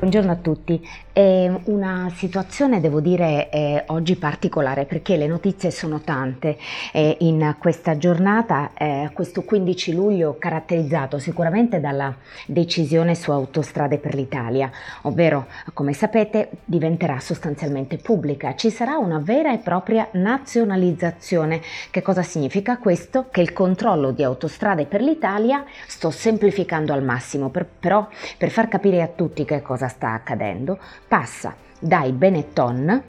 Buongiorno a tutti. È una situazione, devo dire, eh, oggi particolare perché le notizie sono tante eh, in questa giornata, eh, questo 15 luglio caratterizzato sicuramente dalla decisione su Autostrade per l'Italia, ovvero, come sapete, diventerà sostanzialmente pubblica. Ci sarà una vera e propria nazionalizzazione. Che cosa significa questo? Che il controllo di Autostrade per l'Italia, sto semplificando al massimo, per, però per far capire a tutti che cosa sta accadendo, passa dai Benetton,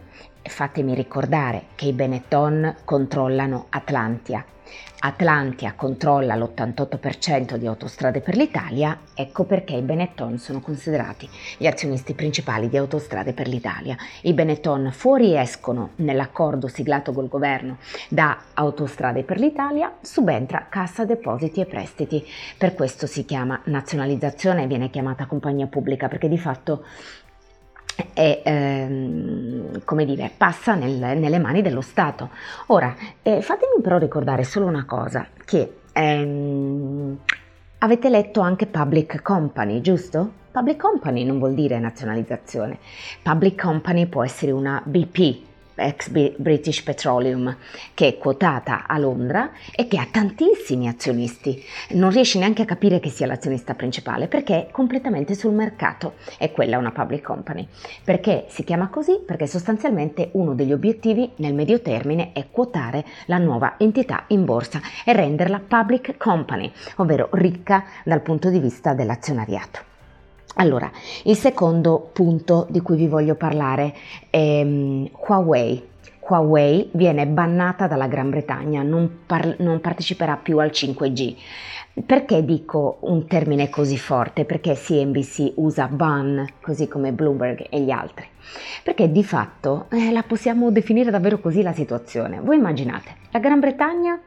fatemi ricordare che i Benetton controllano Atlantia, Atlantia controlla l'88% di Autostrade per l'Italia, ecco perché i Benetton sono considerati gli azionisti principali di Autostrade per l'Italia. I Benetton fuoriescono nell'accordo siglato col governo da Autostrade per l'Italia, subentra Cassa Depositi e Prestiti. Per questo si chiama nazionalizzazione e viene chiamata compagnia pubblica perché di fatto e ehm, come dire, passa nel, nelle mani dello Stato. Ora, eh, fatemi però ricordare solo una cosa, che ehm, avete letto anche public company, giusto? Public company non vuol dire nazionalizzazione, public company può essere una BP, ex British Petroleum, che è quotata a Londra e che ha tantissimi azionisti. Non riesce neanche a capire che sia l'azionista principale perché è completamente sul mercato. È quella una public company. Perché si chiama così? Perché sostanzialmente uno degli obiettivi nel medio termine è quotare la nuova entità in borsa e renderla public company, ovvero ricca dal punto di vista dell'azionariato. Allora, il secondo punto di cui vi voglio parlare è um, Huawei. Huawei viene bannata dalla Gran Bretagna, non, par- non parteciperà più al 5G. Perché dico un termine così forte? Perché CNBC usa ban, così come Bloomberg e gli altri. Perché di fatto eh, la possiamo definire davvero così la situazione. Voi immaginate, la Gran Bretagna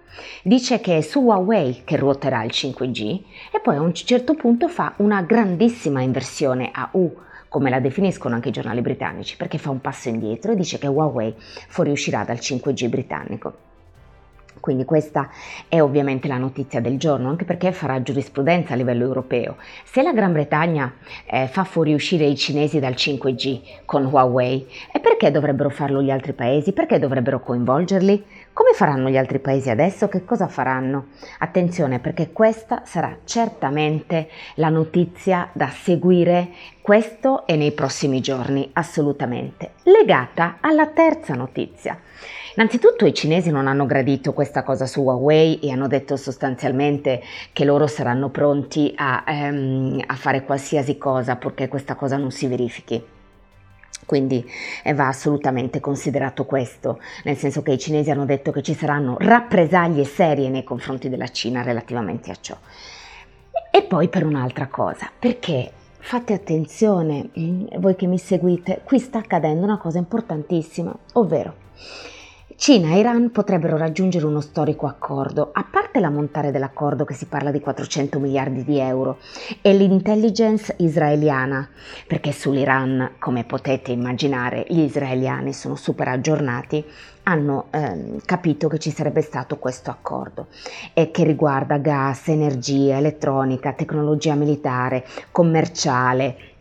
dice che è su Huawei che ruoterà il 5G e poi a un certo punto fa una grandissima inversione a U come la definiscono anche i giornali britannici, perché fa un passo indietro e dice che Huawei fuoriuscirà dal 5G britannico. Quindi questa è ovviamente la notizia del giorno, anche perché farà giurisprudenza a livello europeo. Se la Gran Bretagna eh, fa fuoriuscire i cinesi dal 5G con Huawei, e perché dovrebbero farlo gli altri paesi? Perché dovrebbero coinvolgerli? Come faranno gli altri paesi adesso? Che cosa faranno? Attenzione perché questa sarà certamente la notizia da seguire questo e nei prossimi giorni, assolutamente, legata alla terza notizia. Innanzitutto i cinesi non hanno gradito questa cosa su Huawei e hanno detto sostanzialmente che loro saranno pronti a, ehm, a fare qualsiasi cosa purché questa cosa non si verifichi. Quindi eh, va assolutamente considerato questo, nel senso che i cinesi hanno detto che ci saranno rappresaglie serie nei confronti della Cina relativamente a ciò. E poi per un'altra cosa, perché fate attenzione, mm, voi che mi seguite, qui sta accadendo una cosa importantissima, ovvero Cina e Iran potrebbero raggiungere uno storico accordo, a parte l'ammontare dell'accordo che si parla di 400 miliardi di euro, e l'intelligence israeliana, perché sull'Iran, come potete immaginare, gli israeliani sono super aggiornati, hanno eh, capito che ci sarebbe stato questo accordo e che riguarda gas, energia, elettronica, tecnologia militare, commerciale,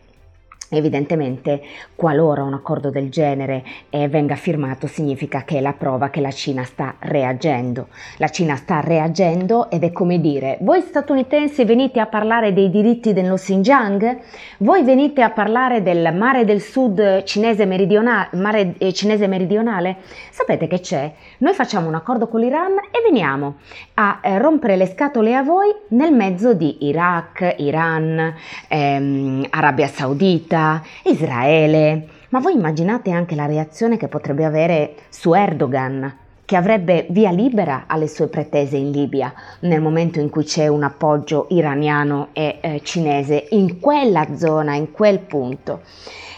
Evidentemente, qualora un accordo del genere eh, venga firmato, significa che è la prova che la Cina sta reagendo. La Cina sta reagendo ed è come dire, voi statunitensi venite a parlare dei diritti dello Xinjiang? Voi venite a parlare del mare del sud cinese meridionale? Mare, eh, cinese meridionale? Sapete che c'è? Noi facciamo un accordo con l'Iran e veniamo a eh, rompere le scatole a voi nel mezzo di Iraq, Iran, ehm, Arabia Saudita, Israele. Ma voi immaginate anche la reazione che potrebbe avere su Erdogan, che avrebbe via libera alle sue pretese in Libia nel momento in cui c'è un appoggio iraniano e eh, cinese in quella zona, in quel punto.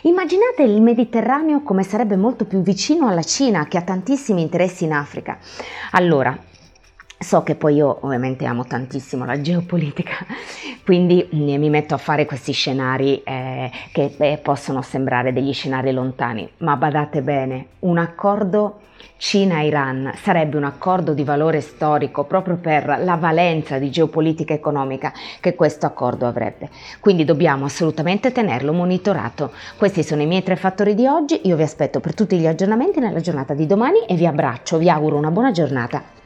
Immaginate il Mediterraneo come sarebbe molto più vicino alla Cina che ha tantissimi interessi in Africa. Allora, So che poi io ovviamente amo tantissimo la geopolitica, quindi mi metto a fare questi scenari eh, che eh, possono sembrare degli scenari lontani, ma badate bene, un accordo Cina-Iran sarebbe un accordo di valore storico proprio per la valenza di geopolitica economica che questo accordo avrebbe. Quindi dobbiamo assolutamente tenerlo monitorato. Questi sono i miei tre fattori di oggi, io vi aspetto per tutti gli aggiornamenti nella giornata di domani e vi abbraccio, vi auguro una buona giornata.